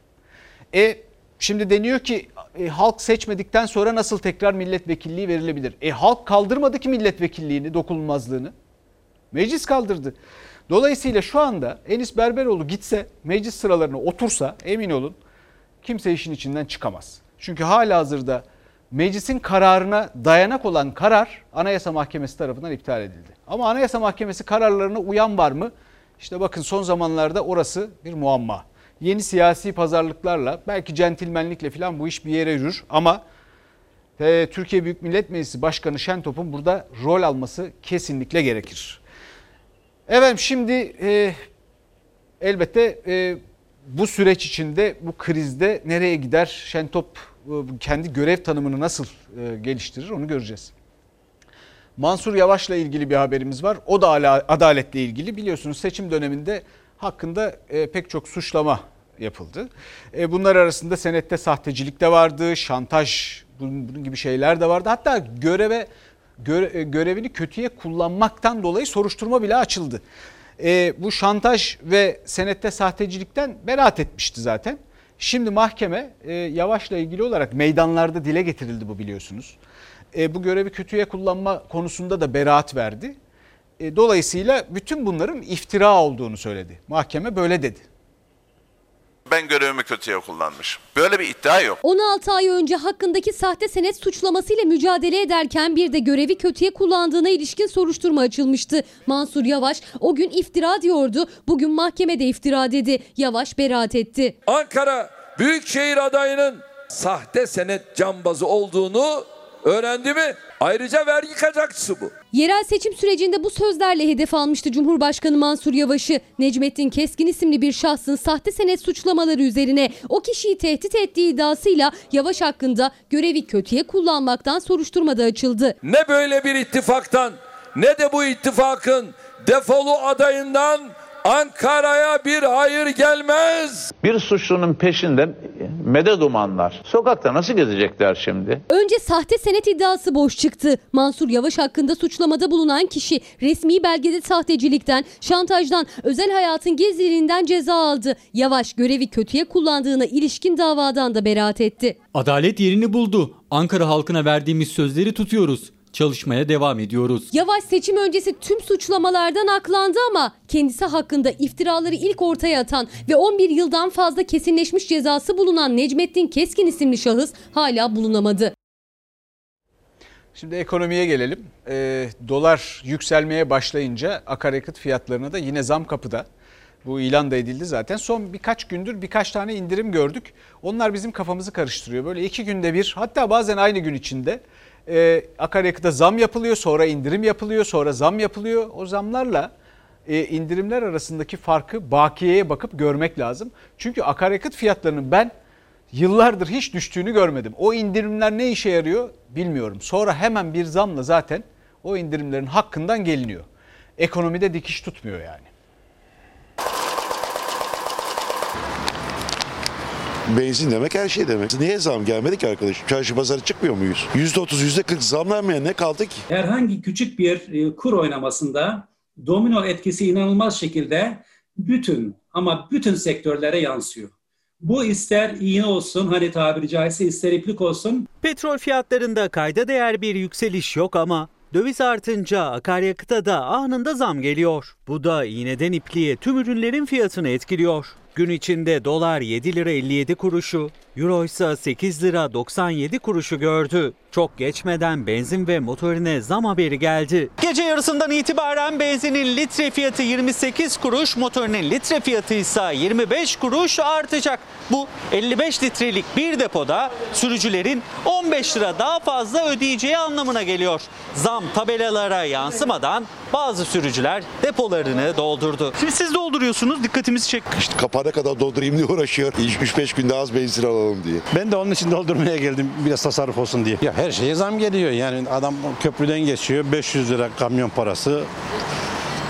S1: E şimdi deniyor ki e, halk seçmedikten sonra nasıl tekrar milletvekilliği verilebilir? E halk kaldırmadı ki milletvekilliğini, dokunulmazlığını. Meclis kaldırdı. Dolayısıyla şu anda Enis Berberoğlu gitse, meclis sıralarına otursa emin olun kimse işin içinden çıkamaz. Çünkü hala hazırda meclisin kararına dayanak olan karar Anayasa Mahkemesi tarafından iptal edildi. Ama Anayasa Mahkemesi kararlarına uyan var mı? İşte bakın son zamanlarda orası bir muamma. Yeni siyasi pazarlıklarla belki centilmenlikle falan bu iş bir yere yürür ama e, Türkiye Büyük Millet Meclisi Başkanı Şentop'un burada rol alması kesinlikle gerekir. Evet şimdi e, elbette e, bu süreç içinde bu krizde nereye gider Şentop e, kendi görev tanımını nasıl e, geliştirir onu göreceğiz. Mansur Yavaş'la ilgili bir haberimiz var. O da adaletle ilgili. Biliyorsunuz seçim döneminde hakkında e, pek çok suçlama yapıldı. E, bunlar arasında senette sahtecilik de vardı, şantaj bunun, gibi şeyler de vardı. Hatta göreve göre, görevini kötüye kullanmaktan dolayı soruşturma bile açıldı. E, bu şantaj ve senette sahtecilikten beraat etmişti zaten. Şimdi mahkeme e, Yavaş'la ilgili olarak meydanlarda dile getirildi bu biliyorsunuz. E, bu görevi kötüye kullanma konusunda da beraat verdi. E, dolayısıyla bütün bunların iftira olduğunu söyledi. Mahkeme böyle dedi.
S35: Ben görevimi kötüye kullanmışım. Böyle bir iddia yok.
S26: 16 ay önce hakkındaki sahte senet suçlamasıyla mücadele ederken bir de görevi kötüye kullandığına ilişkin soruşturma açılmıştı. Mansur Yavaş o gün iftira diyordu. Bugün mahkemede iftira dedi. Yavaş beraat etti.
S36: Ankara Büyükşehir adayının sahte senet cambazı olduğunu Öğrendi mi? Ayrıca vergi kaçakçısı bu.
S26: Yerel seçim sürecinde bu sözlerle hedef almıştı Cumhurbaşkanı Mansur Yavaş'ı. Necmettin Keskin isimli bir şahsın sahte senet suçlamaları üzerine o kişiyi tehdit ettiği iddiasıyla Yavaş hakkında görevi kötüye kullanmaktan soruşturma da açıldı.
S36: Ne böyle bir ittifaktan ne de bu ittifakın defolu adayından Ankara'ya bir hayır gelmez.
S35: Bir suçlunun peşinden medet umanlar. Sokakta nasıl gezecekler şimdi?
S26: Önce sahte senet iddiası boş çıktı. Mansur Yavaş hakkında suçlamada bulunan kişi resmi belgede sahtecilikten, şantajdan, özel hayatın gizliliğinden ceza aldı. Yavaş görevi kötüye kullandığına ilişkin davadan da beraat etti.
S19: Adalet yerini buldu. Ankara halkına verdiğimiz sözleri tutuyoruz. Çalışmaya devam ediyoruz.
S26: Yavaş seçim öncesi tüm suçlamalardan aklandı ama kendisi hakkında iftiraları ilk ortaya atan ve 11 yıldan fazla kesinleşmiş cezası bulunan Necmettin Keskin isimli şahıs hala bulunamadı.
S1: Şimdi ekonomiye gelelim. Ee, dolar yükselmeye başlayınca akaryakıt fiyatlarına da yine zam kapıda. Bu ilan da edildi zaten. Son birkaç gündür birkaç tane indirim gördük. Onlar bizim kafamızı karıştırıyor. Böyle iki günde bir hatta bazen aynı gün içinde e, akaryakıta zam yapılıyor, sonra indirim yapılıyor, sonra zam yapılıyor. O zamlarla e, indirimler arasındaki farkı bakiyeye bakıp görmek lazım. Çünkü akaryakıt fiyatlarının ben yıllardır hiç düştüğünü görmedim. O indirimler ne işe yarıyor bilmiyorum. Sonra hemen bir zamla zaten o indirimlerin hakkından geliniyor. Ekonomide dikiş tutmuyor yani.
S37: Benzin demek her şey demek. Niye zam gelmedi ki arkadaş? Çarşı pazarı çıkmıyor muyuz? %30, %40 zamlanmayan ne kaldı ki?
S38: Herhangi küçük bir e, kur oynamasında domino etkisi inanılmaz şekilde bütün ama bütün sektörlere yansıyor. Bu ister iğne olsun hani tabiri caizse ister iplik olsun.
S2: Petrol fiyatlarında kayda değer bir yükseliş yok ama döviz artınca akaryakıta da anında zam geliyor. Bu da iğneden ipliğe tüm ürünlerin fiyatını etkiliyor. Gün içinde dolar 7 lira 57 kuruşu, euro ise 8 lira 97 kuruşu gördü. Çok geçmeden benzin ve motorine zam haberi geldi. Gece yarısından itibaren benzinin litre fiyatı 28 kuruş, motorinin litre fiyatı ise 25 kuruş artacak. Bu 55 litrelik bir depoda sürücülerin 15 lira daha fazla ödeyeceği anlamına geliyor. Zam tabelalara yansımadan bazı sürücüler depolarını doldurdu. Şimdi siz dolduruyorsunuz dikkatimizi çek.
S37: İşte kapana kadar doldurayım diye uğraşıyor. 3-5 günde az benzin alalım diye.
S34: Ben de onun için doldurmaya geldim biraz tasarruf olsun diye. Ya her şeye zam geliyor yani adam köprüden geçiyor 500 lira kamyon parası.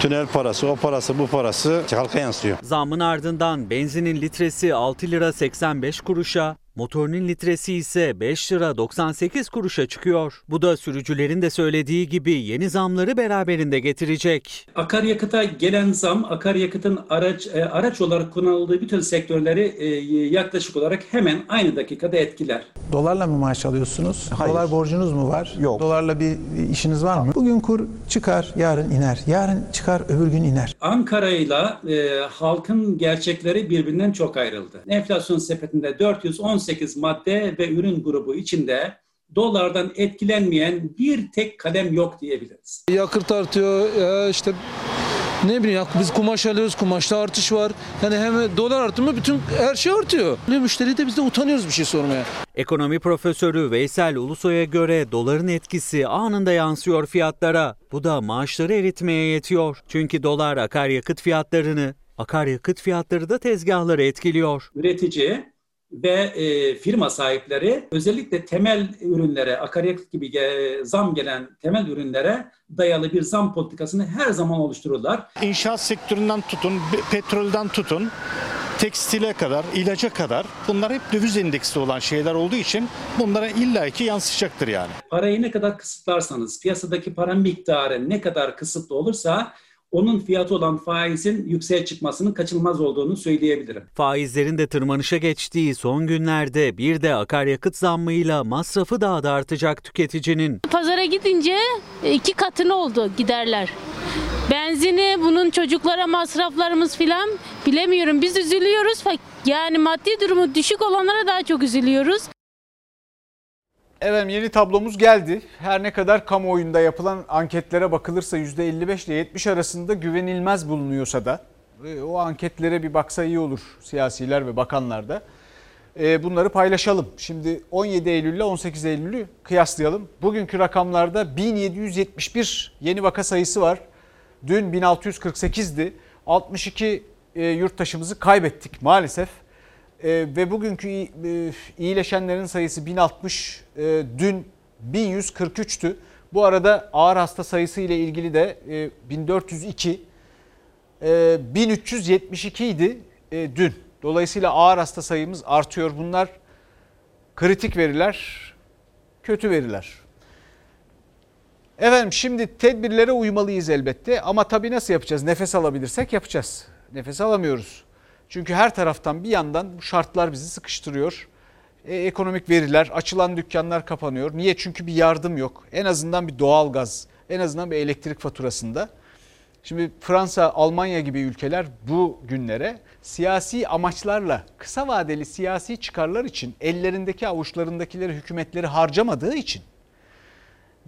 S34: Tünel parası, o parası, bu parası halka yansıyor.
S2: Zamın ardından benzinin litresi 6 lira 85 kuruşa, motorinin litresi ise 5 lira 98 kuruşa çıkıyor. Bu da sürücülerin de söylediği gibi yeni zamları beraberinde getirecek.
S38: Akaryakıta gelen zam akaryakıtın araç e, araç olarak kullanıldığı bütün sektörleri e, yaklaşık olarak hemen aynı dakikada etkiler.
S39: Dolarla mı maaş alıyorsunuz?
S38: Hayır.
S39: Dolar borcunuz mu var? Yok. Dolarla bir işiniz var mı? Bugün kur çıkar, yarın iner. Yarın çıkar, öbür gün iner.
S38: Ankara ile e, halkın gerçekleri birbirinden çok ayrıldı. Enflasyon sepetinde 418 madde ve ürün grubu içinde dolardan etkilenmeyen bir tek kalem yok diyebiliriz.
S40: Yakıt artıyor, ya işte ne bileyim ya biz kumaş alıyoruz, kumaşta artış var. Yani hem dolar artımı bütün her şey artıyor. Ne müşteri de biz de utanıyoruz bir şey sormaya.
S2: Ekonomi profesörü Veysel Ulusoy'a göre doların etkisi anında yansıyor fiyatlara. Bu da maaşları eritmeye yetiyor. Çünkü dolar akaryakıt fiyatlarını, akaryakıt fiyatları da tezgahları etkiliyor.
S38: Üretici ve e, firma sahipleri özellikle temel ürünlere, akaryakıt gibi ge- zam gelen temel ürünlere dayalı bir zam politikasını her zaman oluştururlar.
S21: İnşaat sektöründen tutun, petrolden tutun, tekstile kadar, ilaca kadar bunlar hep döviz endeksli olan şeyler olduğu için bunlara illaki yansıyacaktır yani.
S38: Parayı ne kadar kısıtlarsanız, piyasadaki para miktarı ne kadar kısıtlı olursa onun fiyatı olan faizin yükseğe çıkmasının kaçınılmaz olduğunu söyleyebilirim.
S2: Faizlerin de tırmanışa geçtiği son günlerde bir de akaryakıt zammıyla masrafı daha da artacak tüketicinin.
S41: Pazara gidince iki katını oldu giderler. Benzini, bunun çocuklara masraflarımız filan bilemiyorum. Biz üzülüyoruz. Yani maddi durumu düşük olanlara daha çok üzülüyoruz.
S1: Efendim yeni tablomuz geldi. Her ne kadar kamuoyunda yapılan anketlere bakılırsa %55 ile 70 arasında güvenilmez bulunuyorsa da e, o anketlere bir baksa iyi olur siyasiler ve bakanlar da. e, bunları paylaşalım. Şimdi 17 Eylül ile 18 Eylül'ü kıyaslayalım. Bugünkü rakamlarda 1771 yeni vaka sayısı var. Dün 1648'di. 62 e, yurttaşımızı kaybettik maalesef. E, ve bugünkü e, iyileşenlerin sayısı 1060, e, dün 1143'tü. Bu arada ağır hasta sayısı ile ilgili de e, 1402, e, 1372 idi e, dün. Dolayısıyla ağır hasta sayımız artıyor. Bunlar kritik veriler, kötü veriler. Efendim şimdi tedbirlere uymalıyız elbette ama tabii nasıl yapacağız? Nefes alabilirsek yapacağız. Nefes alamıyoruz. Çünkü her taraftan bir yandan bu şartlar bizi sıkıştırıyor. E, ekonomik veriler, açılan dükkanlar kapanıyor. Niye? Çünkü bir yardım yok. En azından bir doğal gaz, en azından bir elektrik faturasında. Şimdi Fransa, Almanya gibi ülkeler bu günlere siyasi amaçlarla kısa vadeli siyasi çıkarlar için ellerindeki avuçlarındakileri hükümetleri harcamadığı için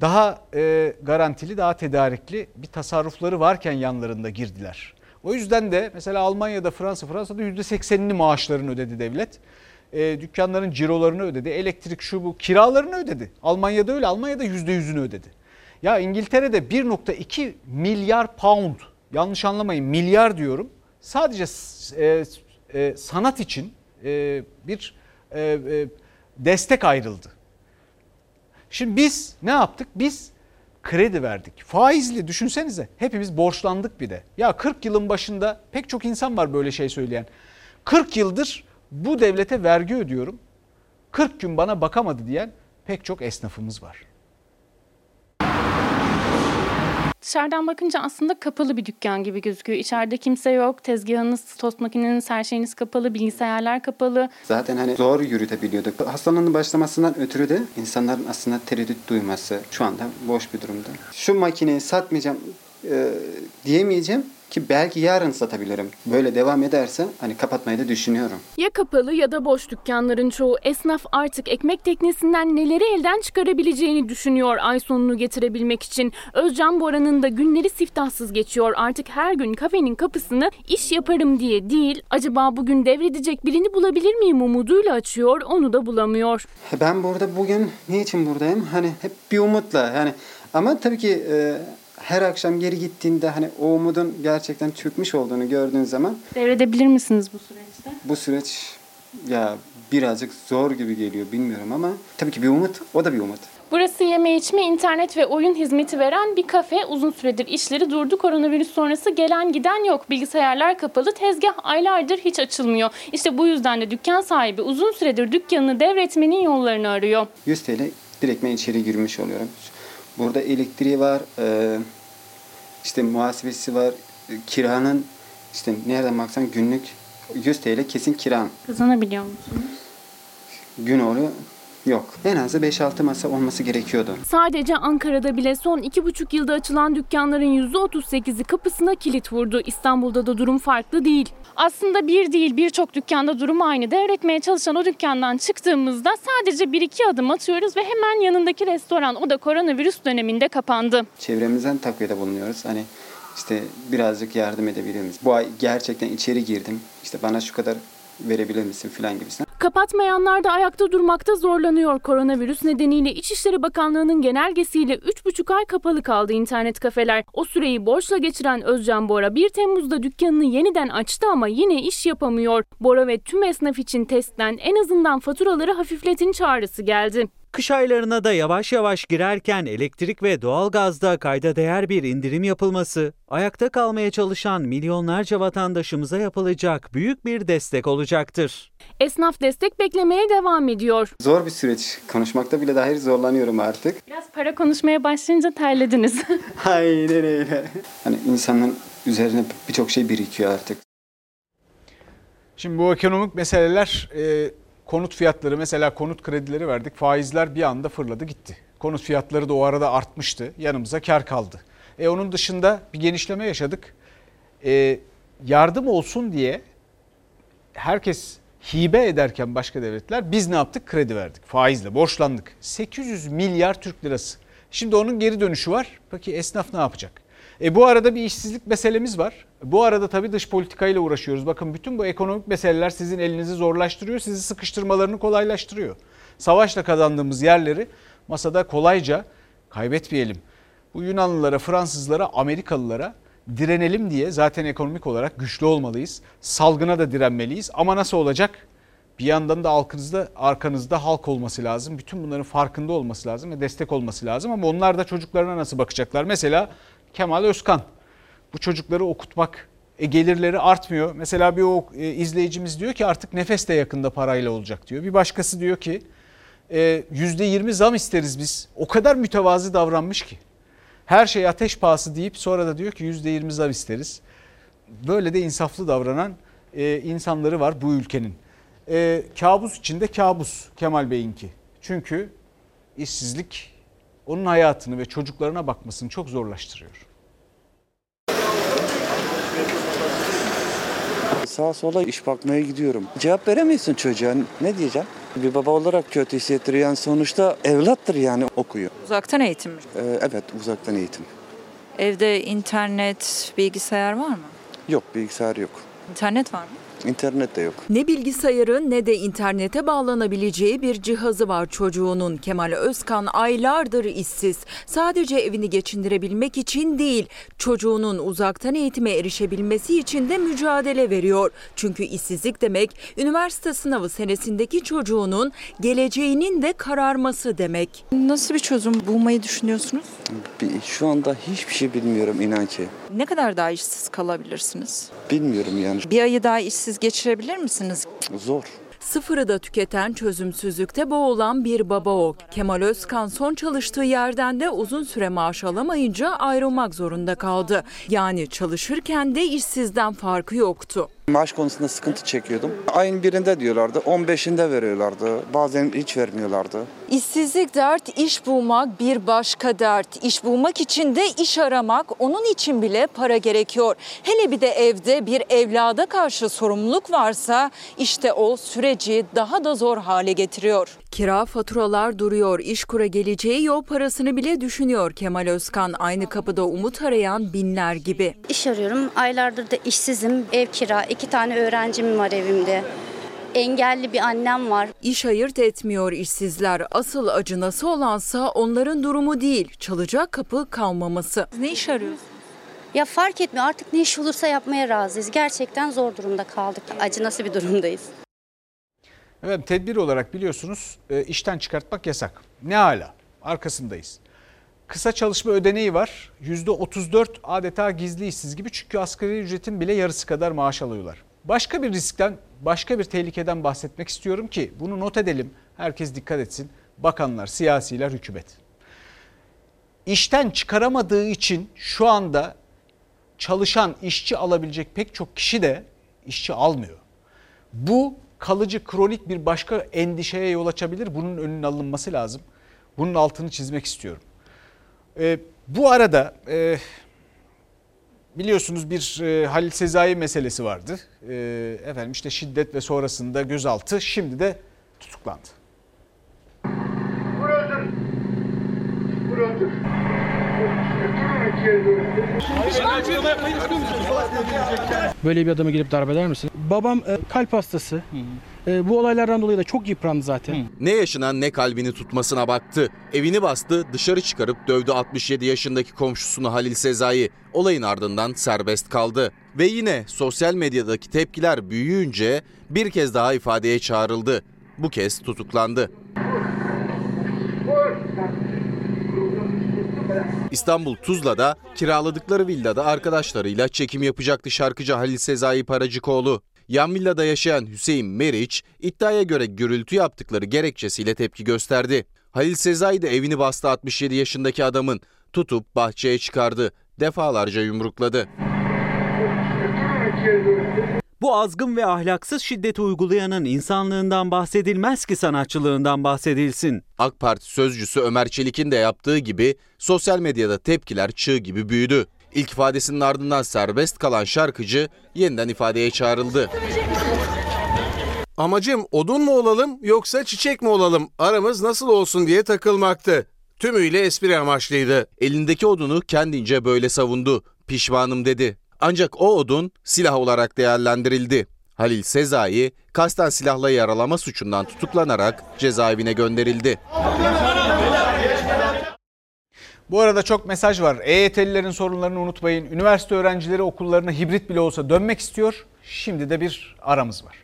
S1: daha e, garantili, daha tedarikli bir tasarrufları varken yanlarında girdiler. O yüzden de mesela Almanya'da, Fransa, Fransa'da %80'ini maaşlarını ödedi devlet. E, dükkanların cirolarını ödedi, elektrik şu bu kiralarını ödedi. Almanya'da öyle, Almanya'da %100'ünü ödedi. Ya İngiltere'de 1.2 milyar pound, yanlış anlamayın milyar diyorum, sadece e, e, sanat için e, bir e, e, destek ayrıldı. Şimdi biz ne yaptık? Biz kredi verdik. Faizli düşünsenize. Hepimiz borçlandık bir de. Ya 40 yılın başında pek çok insan var böyle şey söyleyen. 40 yıldır bu devlete vergi ödüyorum. 40 gün bana bakamadı diyen pek çok esnafımız var.
S42: Dışarıdan bakınca aslında kapalı bir dükkan gibi gözüküyor. İçeride kimse yok. Tezgahınız, tost makineniz, her şeyiniz kapalı, bilgisayarlar kapalı.
S43: Zaten hani zor yürütebiliyorduk. Hastalığın başlamasından ötürü de insanların aslında tereddüt duyması şu anda boş bir durumda. Şu makineyi satmayacağım e, diyemeyeceğim ki belki yarın satabilirim. Böyle devam ederse hani kapatmayı da düşünüyorum.
S42: Ya kapalı ya da boş dükkanların çoğu esnaf artık ekmek teknesinden neleri elden çıkarabileceğini düşünüyor ay sonunu getirebilmek için. Özcan Bora'nın da günleri siftahsız geçiyor. Artık her gün kafenin kapısını iş yaparım diye değil, acaba bugün devredecek birini bulabilir miyim umuduyla açıyor, onu da bulamıyor.
S43: Ben burada bugün niçin buradayım? Hani hep bir umutla yani ama tabii ki e, her akşam geri gittiğinde hani o umudun gerçekten çökmüş olduğunu gördüğün zaman
S42: devredebilir misiniz bu süreçte?
S43: Bu süreç ya birazcık zor gibi geliyor bilmiyorum ama tabii ki bir umut o da bir umut.
S42: Burası yeme içme, internet ve oyun hizmeti veren bir kafe. Uzun süredir işleri durdu. Koronavirüs sonrası gelen giden yok. Bilgisayarlar kapalı. Tezgah aylardır hiç açılmıyor. İşte bu yüzden de dükkan sahibi uzun süredir dükkanını devretmenin yollarını arıyor.
S43: 100 TL direktmen içeri girmiş oluyorum. Burada elektriği var, e, işte muhasebesi var, e, kiranın işte nereden baksan günlük 100 TL kesin kiran.
S42: Kazanabiliyor musunuz?
S43: Gün oluyor. Yok. En azı 5-6 masa olması gerekiyordu.
S42: Sadece Ankara'da bile son 2,5 yılda açılan dükkanların %38'i kapısına kilit vurdu. İstanbul'da da durum farklı değil. Aslında bir değil birçok dükkanda durum aynı. Devretmeye çalışan o dükkandan çıktığımızda sadece bir iki adım atıyoruz ve hemen yanındaki restoran o da koronavirüs döneminde kapandı.
S43: Çevremizden takviyede bulunuyoruz. Hani işte birazcık yardım edebilir miyiz? Bu ay gerçekten içeri girdim. İşte bana şu kadar verebilir misin filan gibisinden.
S42: Kapatmayanlar da ayakta durmakta zorlanıyor. Koronavirüs nedeniyle İçişleri Bakanlığı'nın genelgesiyle 3,5 ay kapalı kaldı internet kafeler. O süreyi borçla geçiren Özcan Bora 1 Temmuz'da dükkanını yeniden açtı ama yine iş yapamıyor. Bora ve tüm esnaf için testten en azından faturaları hafifletin çağrısı geldi.
S2: Kış aylarına da yavaş yavaş girerken elektrik ve doğalgazda kayda değer bir indirim yapılması, ayakta kalmaya çalışan milyonlarca vatandaşımıza yapılacak büyük bir destek olacaktır.
S42: Esnaf destek beklemeye devam ediyor.
S43: Zor bir süreç. Konuşmakta bile dahi zorlanıyorum artık.
S42: Biraz para konuşmaya başlayınca terlediniz.
S43: Aynen öyle. Hani insanın üzerine birçok şey birikiyor artık.
S1: Şimdi bu ekonomik meseleler e, konut fiyatları mesela konut kredileri verdik faizler bir anda fırladı gitti. Konut fiyatları da o arada artmıştı yanımıza kar kaldı. E onun dışında bir genişleme yaşadık. E, yardım olsun diye herkes hibe ederken başka devletler biz ne yaptık? Kredi verdik faizle borçlandık. 800 milyar Türk lirası. Şimdi onun geri dönüşü var. Peki esnaf ne yapacak? E bu arada bir işsizlik meselemiz var. Bu arada tabii dış politikayla uğraşıyoruz. Bakın bütün bu ekonomik meseleler sizin elinizi zorlaştırıyor, sizi sıkıştırmalarını kolaylaştırıyor. Savaşla kazandığımız yerleri masada kolayca kaybetmeyelim. Bu Yunanlılara, Fransızlara, Amerikalılara direnelim diye zaten ekonomik olarak güçlü olmalıyız. Salgına da direnmeliyiz ama nasıl olacak? Bir yandan da arkanızda, arkanızda halk olması lazım. Bütün bunların farkında olması lazım ve destek olması lazım. Ama onlar da çocuklarına nasıl bakacaklar? Mesela Kemal Özkan. Bu çocukları okutmak, e, gelirleri artmıyor. Mesela bir o e, izleyicimiz diyor ki artık nefes de yakında parayla olacak diyor. Bir başkası diyor ki e, %20 zam isteriz biz. O kadar mütevazı davranmış ki. Her şey ateş pahası deyip sonra da diyor ki %20 zam isteriz. Böyle de insaflı davranan e, insanları var bu ülkenin. E, kabus içinde kabus Kemal Bey'inki. Çünkü işsizlik onun hayatını ve çocuklarına bakmasını çok zorlaştırıyor.
S44: Sağa sola iş bakmaya gidiyorum. Cevap veremiyorsun çocuğa. Ne diyeceğim? Bir baba olarak kötü hissettiriyor. Yani sonuçta evlattır yani okuyor.
S45: Uzaktan eğitim mi?
S44: Ee, evet uzaktan eğitim.
S45: Evde internet, bilgisayar var mı?
S44: Yok bilgisayar yok.
S45: İnternet var mı?
S44: İnternet de yok.
S45: Ne bilgisayarı ne de internete bağlanabileceği bir cihazı var çocuğunun. Kemal Özkan aylardır işsiz. Sadece evini geçindirebilmek için değil, çocuğunun uzaktan eğitime erişebilmesi için de mücadele veriyor. Çünkü işsizlik demek üniversite sınavı senesindeki çocuğunun geleceğinin de kararması demek. Nasıl bir çözüm bulmayı düşünüyorsunuz?
S44: Bir- Şu anda hiçbir şey bilmiyorum inan ki.
S45: Ne kadar daha işsiz kalabilirsiniz?
S44: Bilmiyorum yani.
S45: Bir ayı daha işsiz geçirebilir misiniz?
S44: Zor.
S45: Sıfırı da tüketen çözümsüzlükte boğulan bir baba o. Kemal Özkan son çalıştığı yerden de uzun süre maaş alamayınca ayrılmak zorunda kaldı. Yani çalışırken de işsizden farkı yoktu.
S44: Maaş konusunda sıkıntı çekiyordum. Ayın birinde diyorlardı, 15'inde veriyorlardı. Bazen hiç vermiyorlardı.
S45: İşsizlik dert, iş bulmak bir başka dert. İş bulmak için de iş aramak, onun için bile para gerekiyor. Hele bir de evde bir evlada karşı sorumluluk varsa işte o süreci daha da zor hale getiriyor. Kira faturalar duruyor, iş kura geleceği yol parasını bile düşünüyor Kemal Özkan. Aynı kapıda umut arayan binler gibi.
S46: İş arıyorum. Aylardır da işsizim. Ev kira. iki tane öğrencim var evimde. Engelli bir annem var.
S45: İş ayırt etmiyor işsizler. Asıl acınası olansa onların durumu değil, çalacak kapı kalmaması. Ne iş arıyorsun?
S46: Ya fark etmiyor. Artık ne iş olursa yapmaya razıyız. Gerçekten zor durumda kaldık. Acı nasıl bir durumdayız.
S1: Evet tedbir olarak biliyorsunuz e, işten çıkartmak yasak. Ne hala? Arkasındayız. Kısa çalışma ödeneği var. %34 adeta gizli işsiz gibi çünkü asgari ücretin bile yarısı kadar maaş alıyorlar. Başka bir riskten, başka bir tehlikeden bahsetmek istiyorum ki bunu not edelim. Herkes dikkat etsin. Bakanlar, siyasiler, hükümet. İşten çıkaramadığı için şu anda çalışan işçi alabilecek pek çok kişi de işçi almıyor. Bu kalıcı kronik bir başka endişeye yol açabilir. Bunun önünün alınması lazım. Bunun altını çizmek istiyorum. Ee, bu arada e, biliyorsunuz bir e, Halil Sezai meselesi vardı. E, efendim işte şiddet ve sonrasında gözaltı şimdi de tutuklandı.
S47: Böyle bir adama gelip darp eder misin? Babam e, kalp hastası. E, bu olaylardan dolayı da çok yıprandı zaten.
S48: Ne yaşanan ne kalbini tutmasına baktı. Evini bastı, dışarı çıkarıp dövdü 67 yaşındaki komşusunu Halil Sezai. Olayın ardından serbest kaldı. Ve yine sosyal medyadaki tepkiler büyüyünce bir kez daha ifadeye çağrıldı. Bu kez tutuklandı. İstanbul Tuzla'da kiraladıkları villada arkadaşlarıyla çekim yapacaktı şarkıcı Halil Sezai Paracıkoğlu. Yan villada yaşayan Hüseyin Meriç iddiaya göre gürültü yaptıkları gerekçesiyle tepki gösterdi. Halil Sezai de evini bastı 67 yaşındaki adamın tutup bahçeye çıkardı. Defalarca yumrukladı.
S2: Bu azgın ve ahlaksız şiddeti uygulayanın insanlığından bahsedilmez ki sanatçılığından bahsedilsin.
S48: AK Parti sözcüsü Ömer Çelik'in de yaptığı gibi sosyal medyada tepkiler çığ gibi büyüdü. İlk ifadesinin ardından serbest kalan şarkıcı yeniden ifadeye çağrıldı.
S49: Amacım odun mu olalım yoksa çiçek mi olalım aramız nasıl olsun diye takılmaktı.
S48: Tümüyle espri amaçlıydı. Elindeki odunu kendince böyle savundu. Pişmanım dedi. Ancak o odun silah olarak değerlendirildi. Halil Sezai kasten silahla yaralama suçundan tutuklanarak cezaevine gönderildi.
S1: Bu arada çok mesaj var. EYT'lilerin sorunlarını unutmayın. Üniversite öğrencileri okullarına hibrit bile olsa dönmek istiyor. Şimdi de bir aramız var.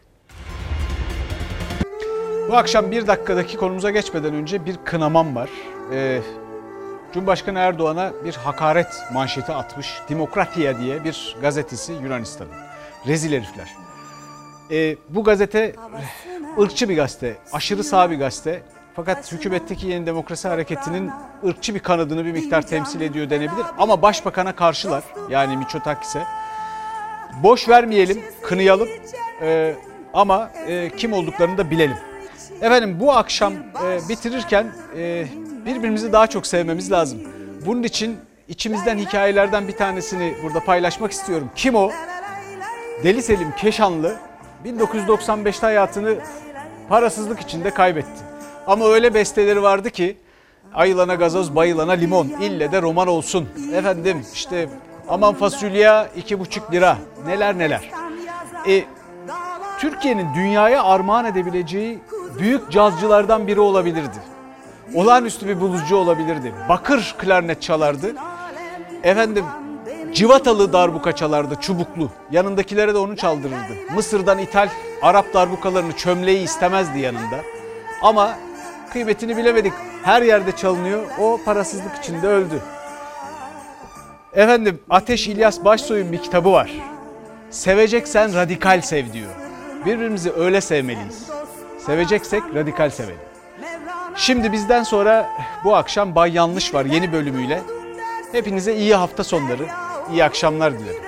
S1: Bu akşam bir dakikadaki konumuza geçmeden önce bir kınamam var. Ee, Cumhurbaşkanı Erdoğan'a bir hakaret manşeti atmış. Demokratiya diye bir gazetesi Yunanistan'ın. Rezil herifler. Ee, bu gazete ırkçı bir gazete, aşırı sağ bir gazete. Fakat hükümetteki yeni demokrasi hareketinin ırkçı bir kanadını bir miktar temsil ediyor denebilir. Ama başbakana karşılar yani Miçotakis'e. Boş vermeyelim, kınayalım Ee, ama e, kim olduklarını da bilelim. Efendim bu akşam e, bitirirken e, birbirimizi daha çok sevmemiz lazım. Bunun için içimizden hikayelerden bir tanesini burada paylaşmak istiyorum. Kim o? Deli Selim Keşanlı 1995'te hayatını parasızlık içinde kaybetti. Ama öyle besteleri vardı ki ayılana gazoz bayılana limon ille de roman olsun. Efendim işte aman fasulye iki buçuk lira neler neler. E, Türkiye'nin dünyaya armağan edebileceği büyük cazcılardan biri olabilirdi. Olağanüstü bir bulucu olabilirdi. Bakır klarnet çalardı. Efendim civatalı darbuka çalardı çubuklu. Yanındakilere de onu çaldırırdı. Mısır'dan ithal Arap darbukalarını çömleği istemezdi yanında. Ama kıymetini bilemedik. Her yerde çalınıyor. O parasızlık içinde öldü. Efendim Ateş İlyas Başsoy'un bir kitabı var. Seveceksen radikal sev diyor. Birbirimizi öyle sevmeliyiz. Seveceksek radikal sevelim. Şimdi bizden sonra bu akşam Bay Yanlış var yeni bölümüyle. Hepinize iyi hafta sonları, iyi akşamlar dilerim.